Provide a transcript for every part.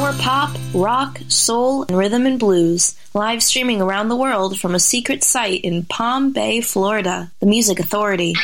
power pop, rock, soul, and rhythm and blues, live streaming around the world from a secret site in Palm Bay, Florida. The Music Authority.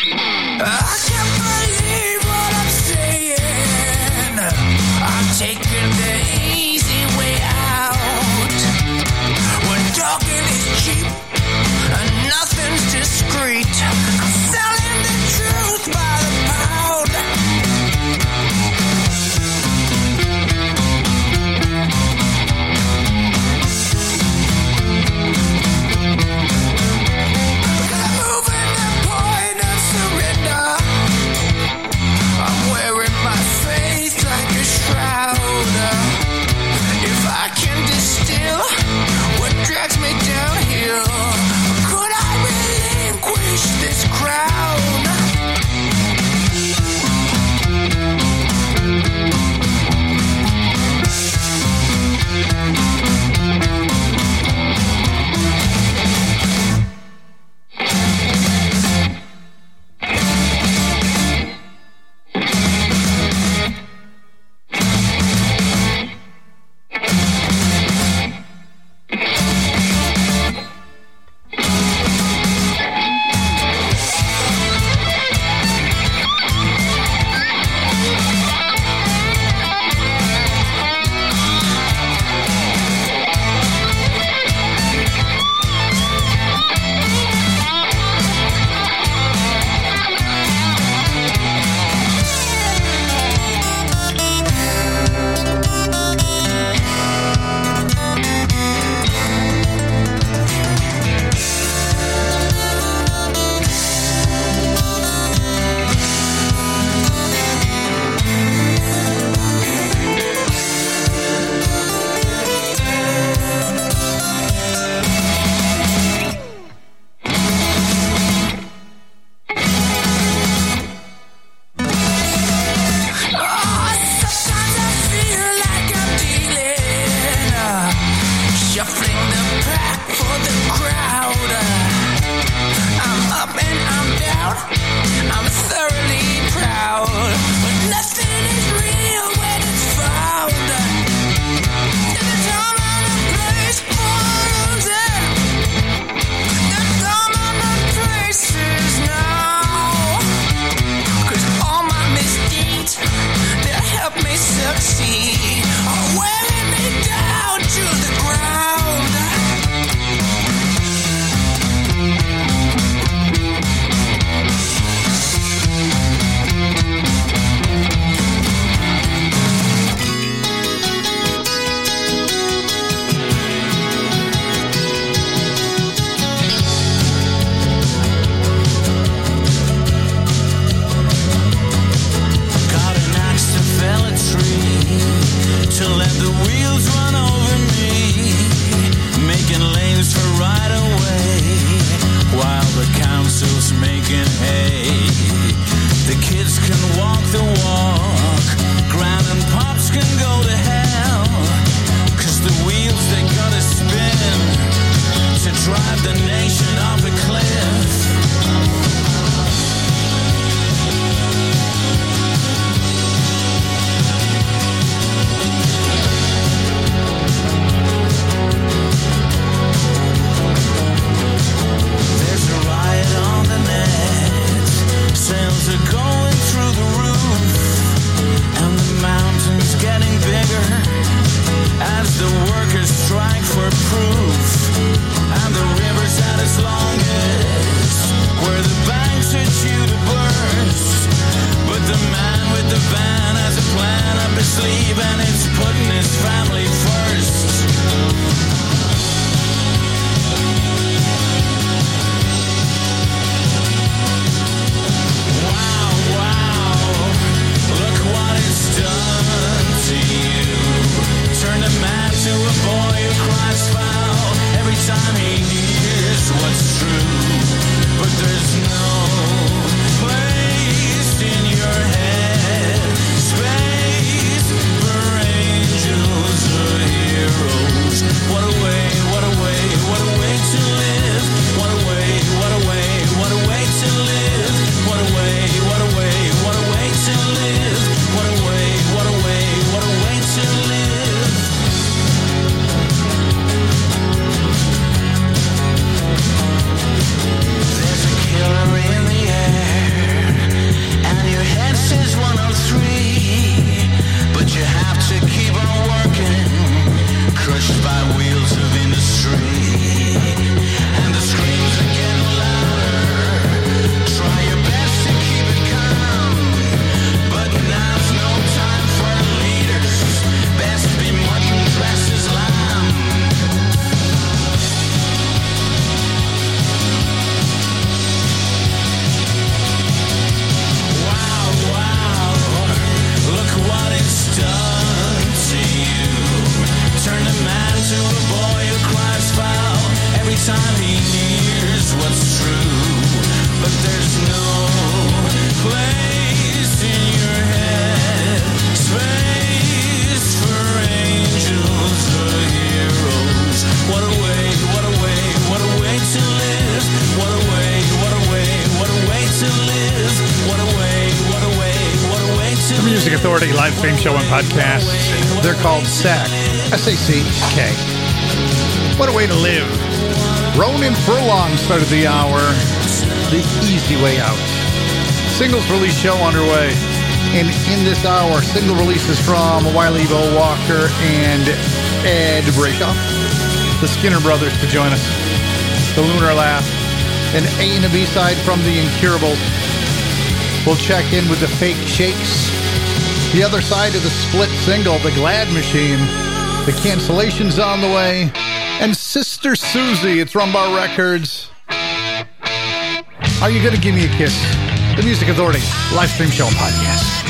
Podcast. They're called SACK. S-A-C-K. What a way to live. Ronan Furlong started the hour. The easy way out. Singles release show underway. And in this hour, single releases from Wily Bo Walker and Ed Brakeoff. The Skinner Brothers to join us. The Lunar Laugh. An A and a B side from The Incurables. We'll check in with the Fake Shakes. The other side of the split single, The Glad Machine. The cancellation's on the way. And Sister Suzie, it's Rum Bar Records. Are you gonna give me a kiss? The Music Authority live stream show and podcast.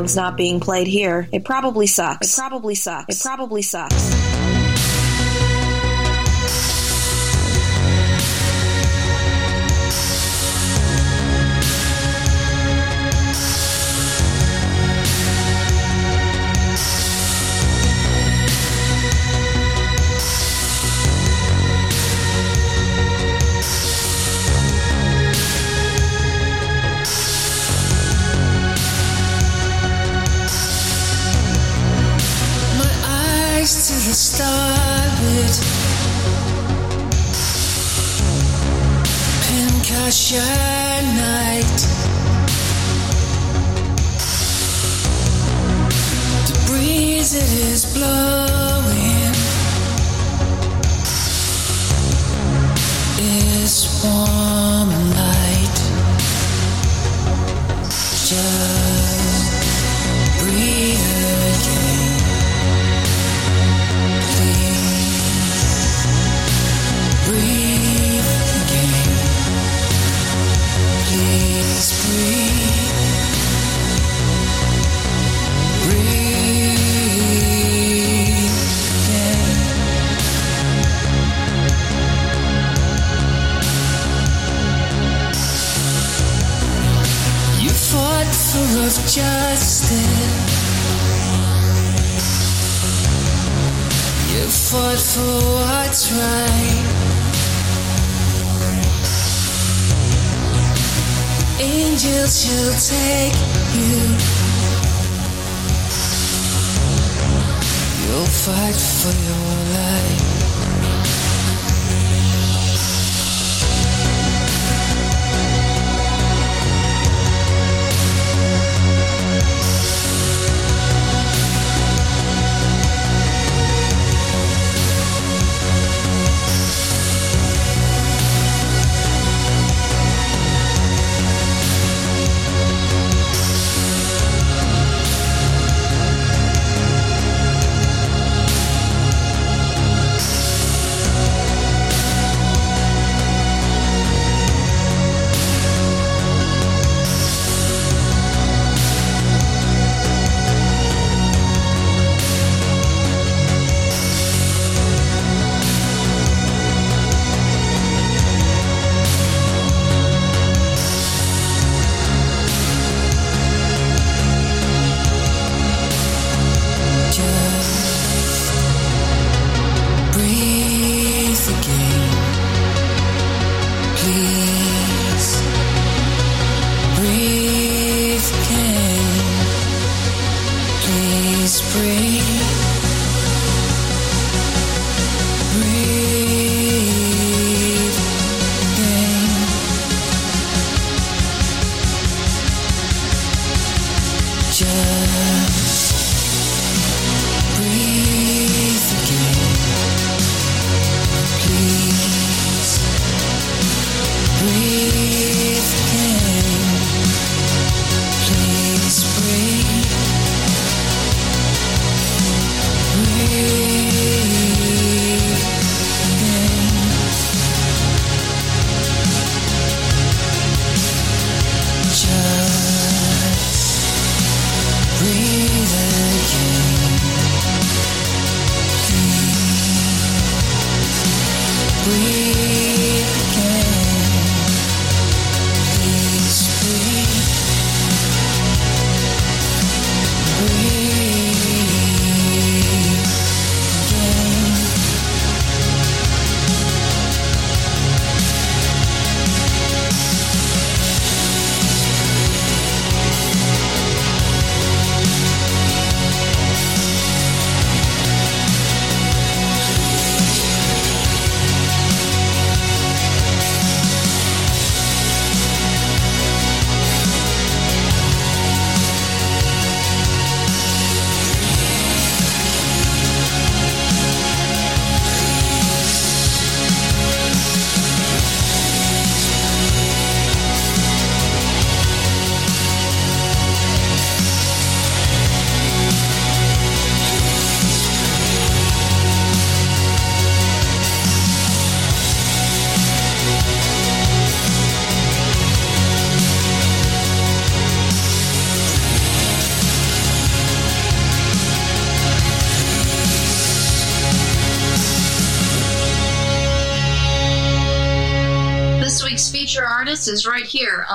Song's not being played here. It probably sucks. It probably sucks. It probably sucks.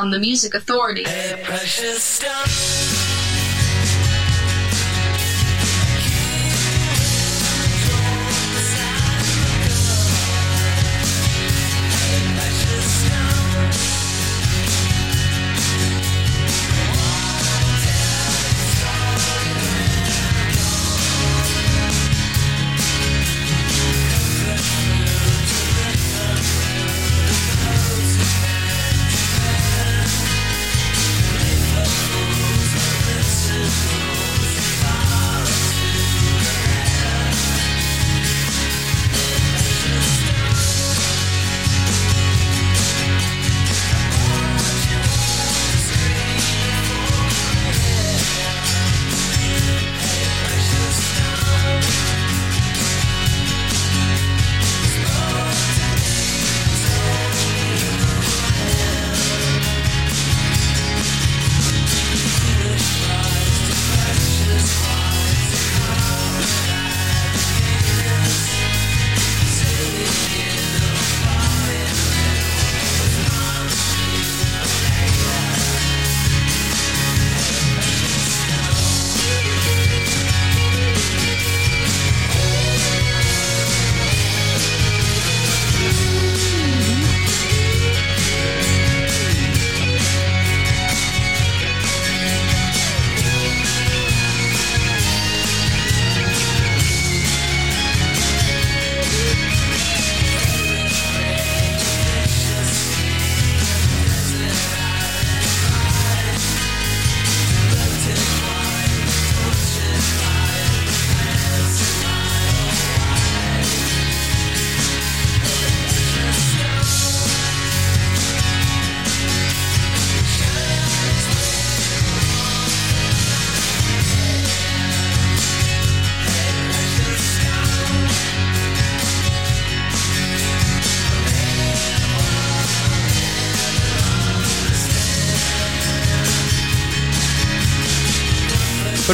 On the Music Authority. Hey,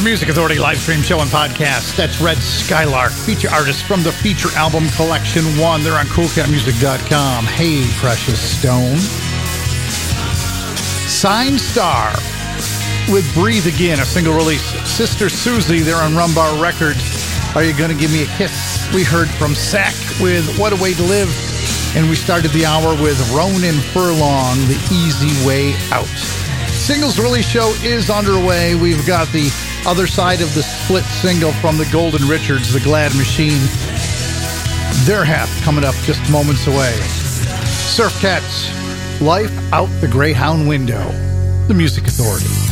the Music Authority live stream show and podcast. That's Red Skylark, feature artist from the feature album Collection 1. They're on koolkatmusik.com. Hey, Precious Stone. Sinestar with Breathe Again, a single release. Sister Suzie, they're on Rum Bar Records. Are You Gonna Give Me a Kiss? We heard from Sack with What a Way to Live. And we started the hour with Ronan Furlong, The Easy Way Out. Singles release show is underway. We've got the other side of the split single from the Golden Richards, The Glad Machine. Their half coming up just moments away. Surf Katz, Life Out the Greyhound Window, The Music Authority.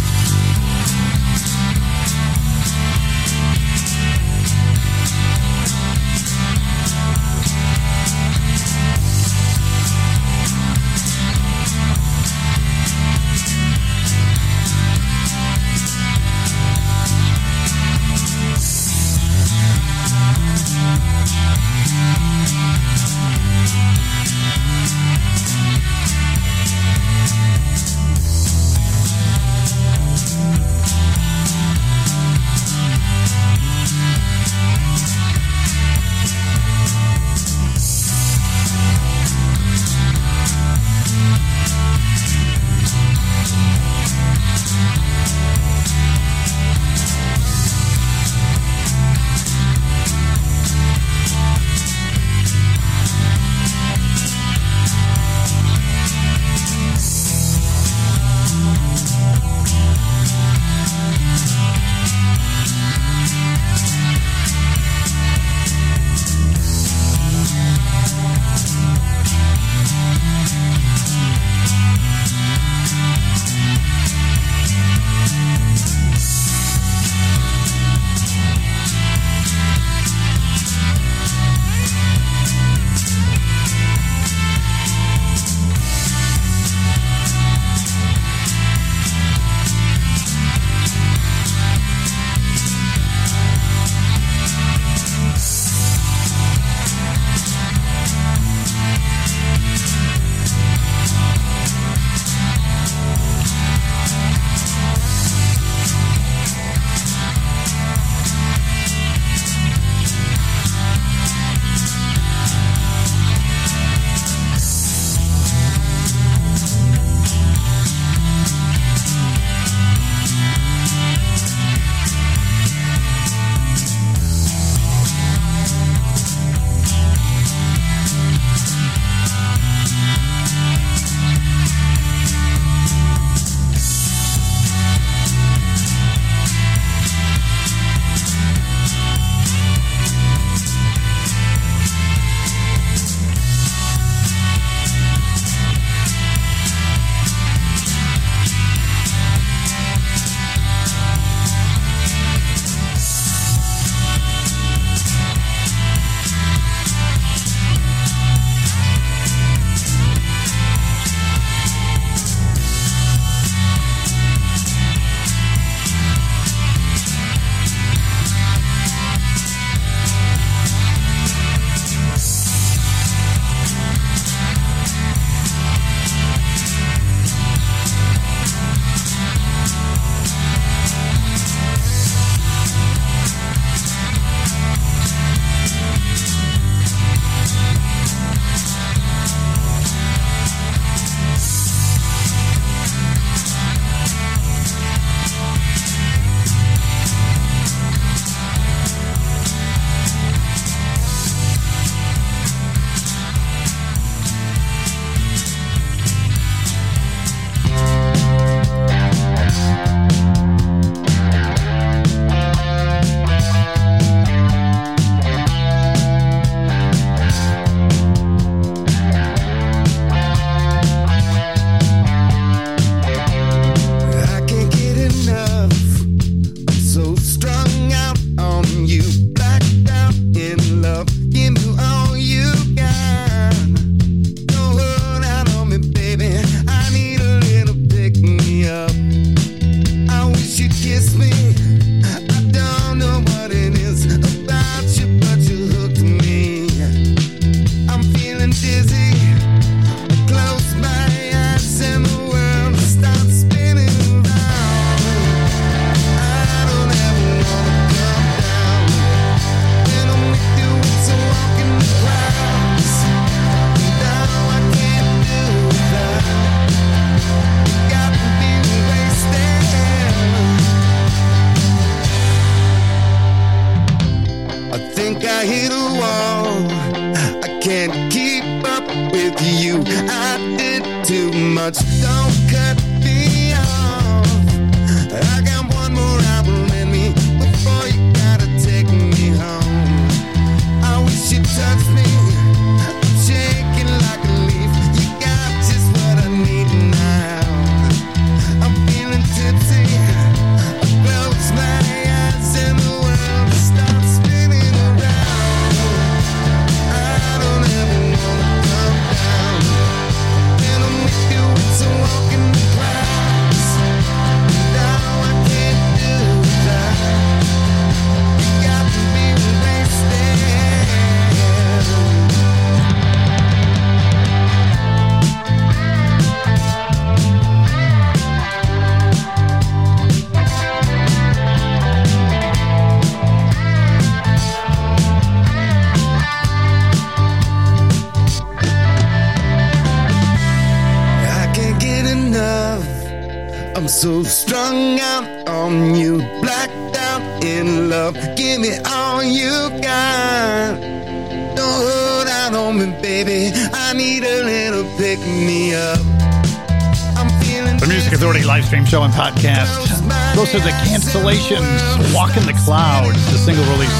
Show and podcast. Those are the cancellations. Walk in the Clouds, the single release.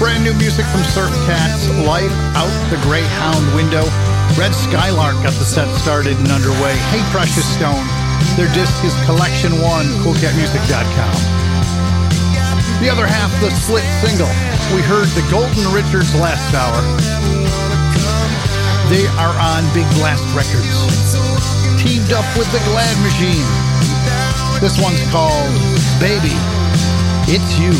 Brand new music from Surf Katz, Life Out the Greyhound Window. Red Skylark got the set started and underway. Hey Precious Stone. Their disc is Collection 1, koolkatmusik.com. The other half, the split single. We heard the Golden Richards last hour. They are on Big Blast Records. Teamed up with the Glad Machine. This one's called Baby, It's You.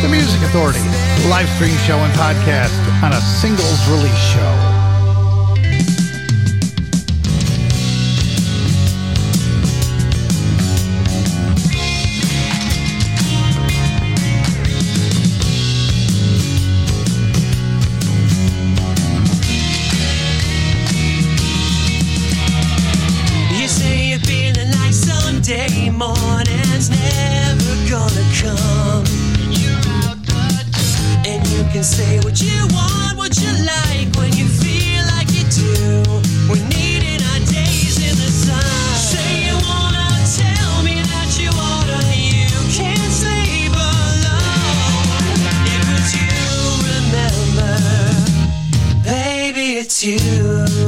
The Music Authority, live stream show and podcast on a singles release show. Sunday morning's never gonna come. And you can say what you want, what you like, when you feel like you do. We're needing our days in the sun. Say you wanna tell me that you wanna, you can't sleep alone. It was you, remember. Baby, it's you.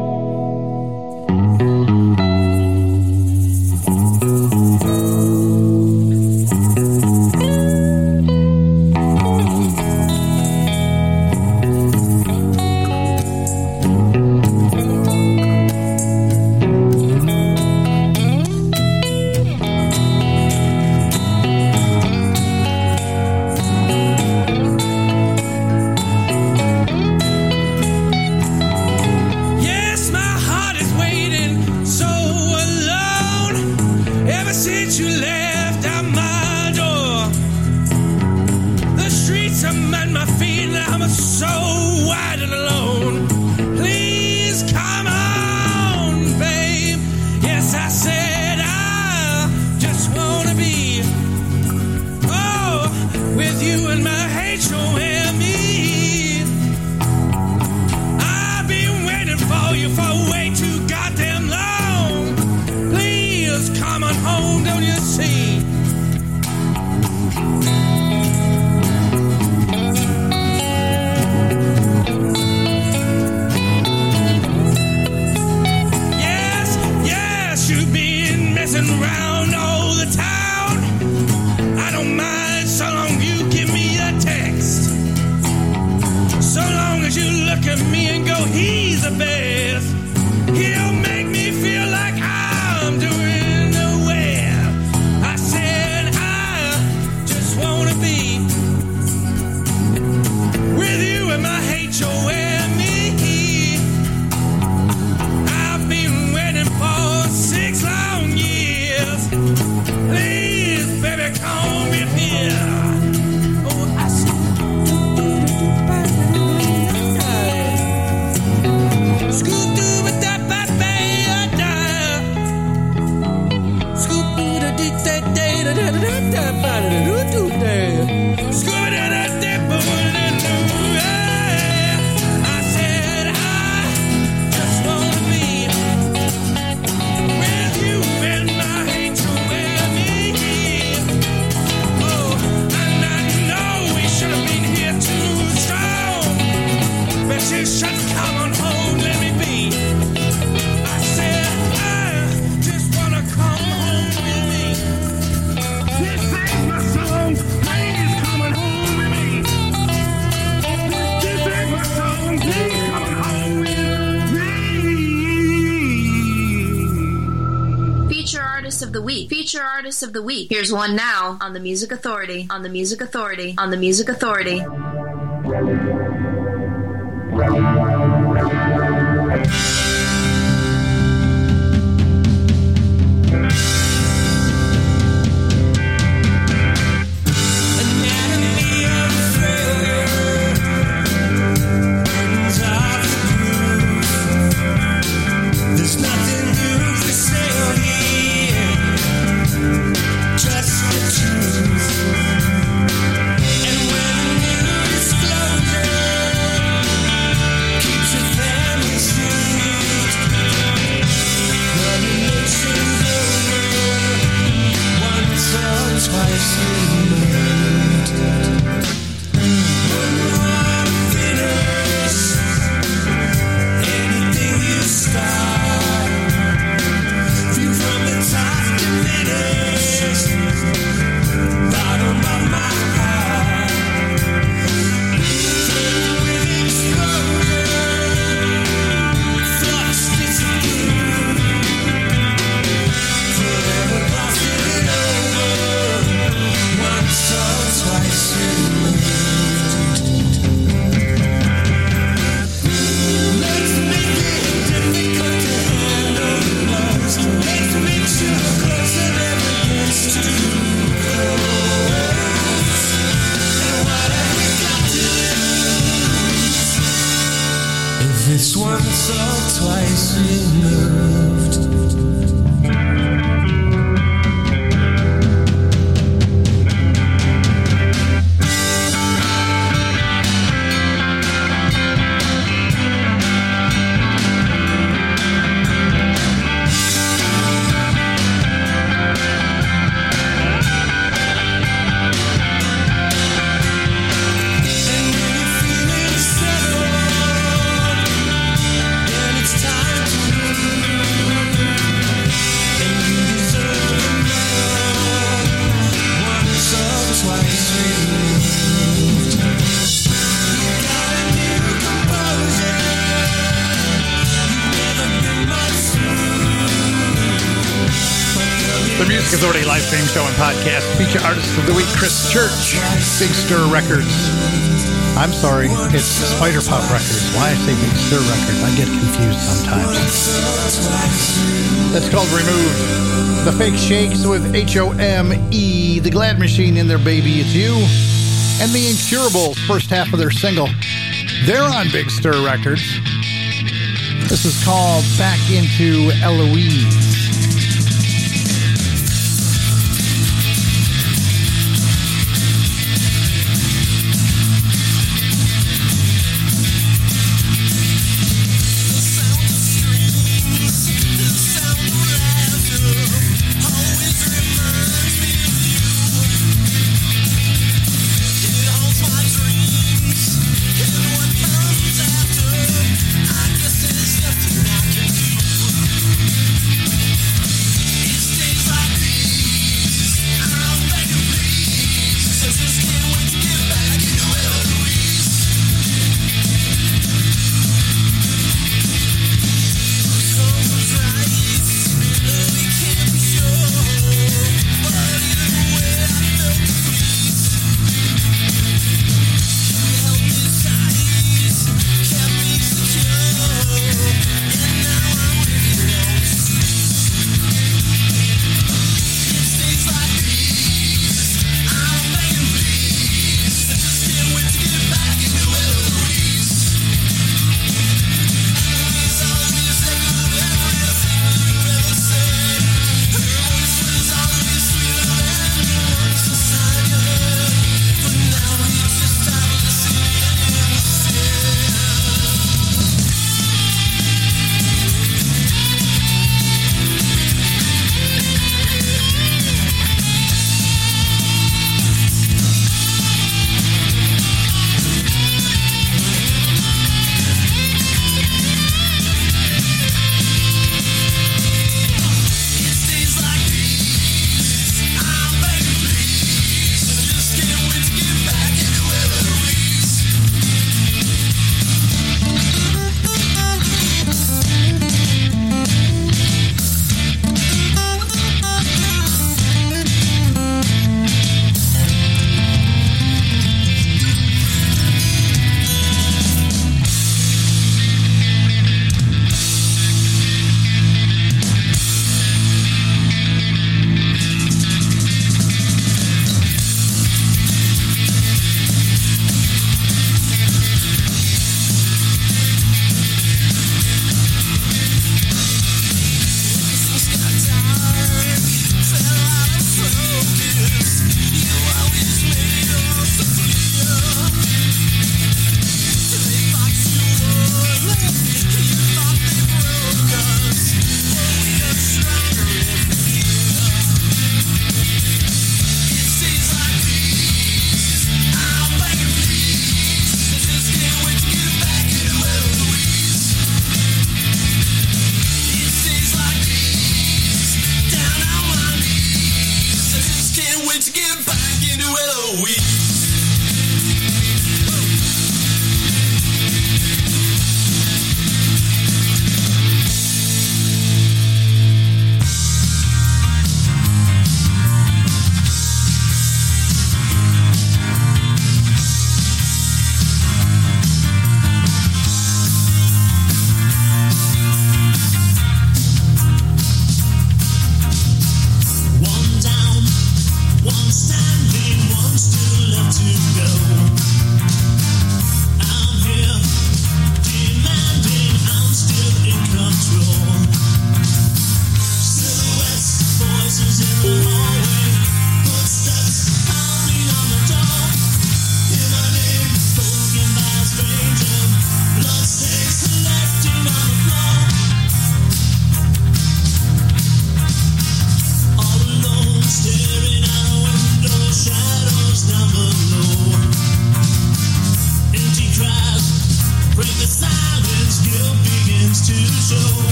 he's a man. on the Music Authority, on the Music Authority, on the Music Authority. Music Authority live stream show and podcast. Feature artist of the week, Chris Church, Big Stir Records. I'm sorry, it's Spyder Pop Records. Why I say Big Stir Records, I get confused sometimes. That's called Removed. The Fake Shakes with H O M E, The Glad Machine in their Baby It's You, and The Incurables, first half of their single. They're on Big Stir Records. This is called Back into Eloise.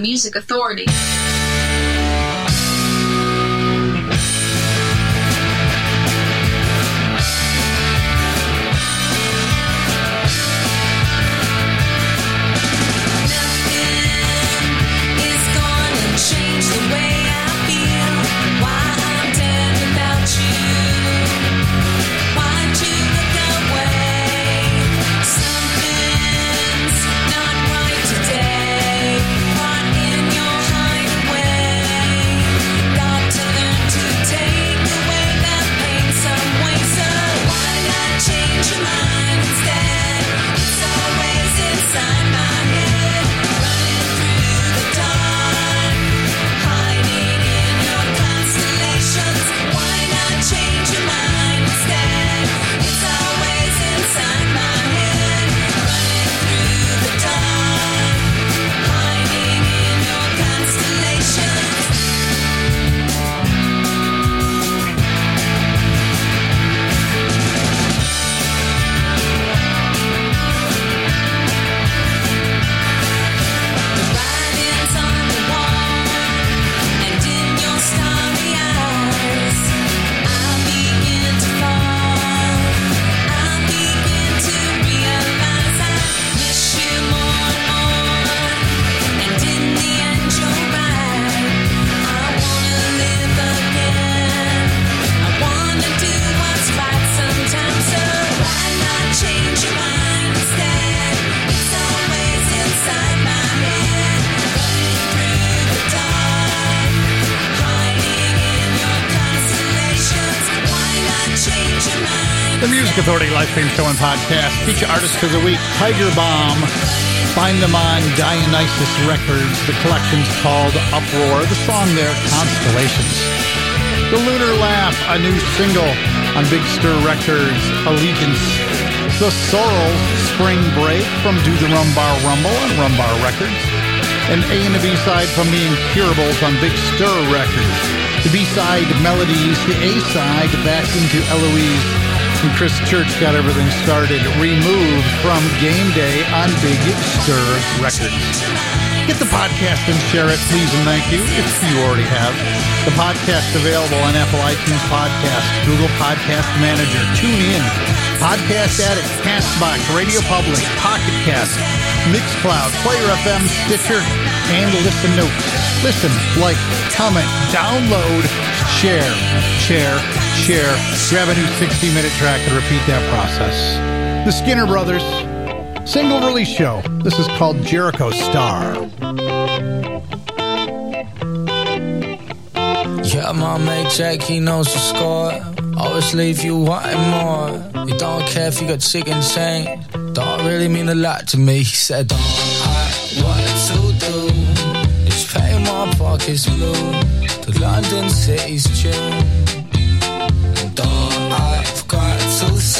The Music Authority. Podcast. Feature artist of the week, Tiger Bomb. Find them on Dionysus Records. The collection's called Uproar. The song there, Constellations. The Lunar Laugh, a new single on Big Stir Records, Allegiance. The Sorrel, Spring Break from Do the Rum Bar Rumble on Rum Bar Records. An A and a B side from The Incurables on Big Stir Records. The B side, Melodies. The A side, back into Eloise. And Chris Church got everything started. Removed from Game Day on Big Stir Records. Get the podcast and share it, please and thank you, if you already have. The podcast available on Apple iTunes Podcast, Google Podcast Manager, TuneIn, Podcast Addict, Castbox, Radio Public, Pocket Cast, Mixcloud, Player FM, Stitcher, and Listen Notes. Listen, like, comment, download, share, share, share. Grab a new 60-minute track and repeat that process. The Skinner Brothers, single release show. This is called Jericho Star. Yeah, my mate Jack, he knows the score. Always leave you wanting more. He don't care if you got chicken change. Don't really mean a lot to me. He said, All I want to do is pay my pockets blue. The London city's chill.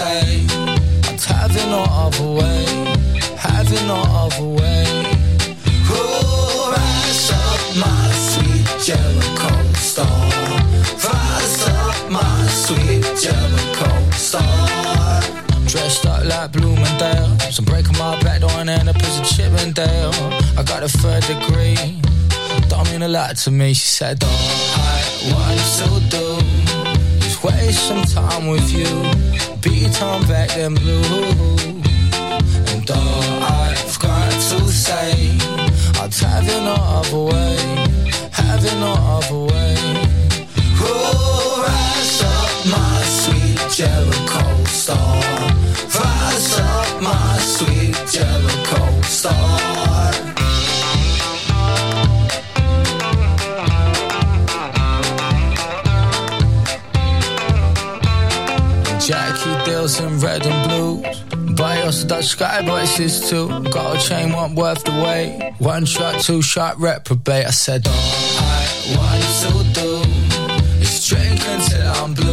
Say, I'm having no other way. Having no other way. Oh, rise up, my sweet Jericho star. Rise up, my sweet Jericho star. Dressed up like Bloomingdale. So breaking my back and end up as a Chippendale. I got a third degree. Don't mean a lot to me. She said, All I want to do waste some time with you. Beat on back them blue. And all I've got to say, I'd have it no way, have it no way. Oh, Us sky voices too. Got a chain, one worth the wait. One shot, two shot, reprobate. I said, All I want to do is drink until I'm blue.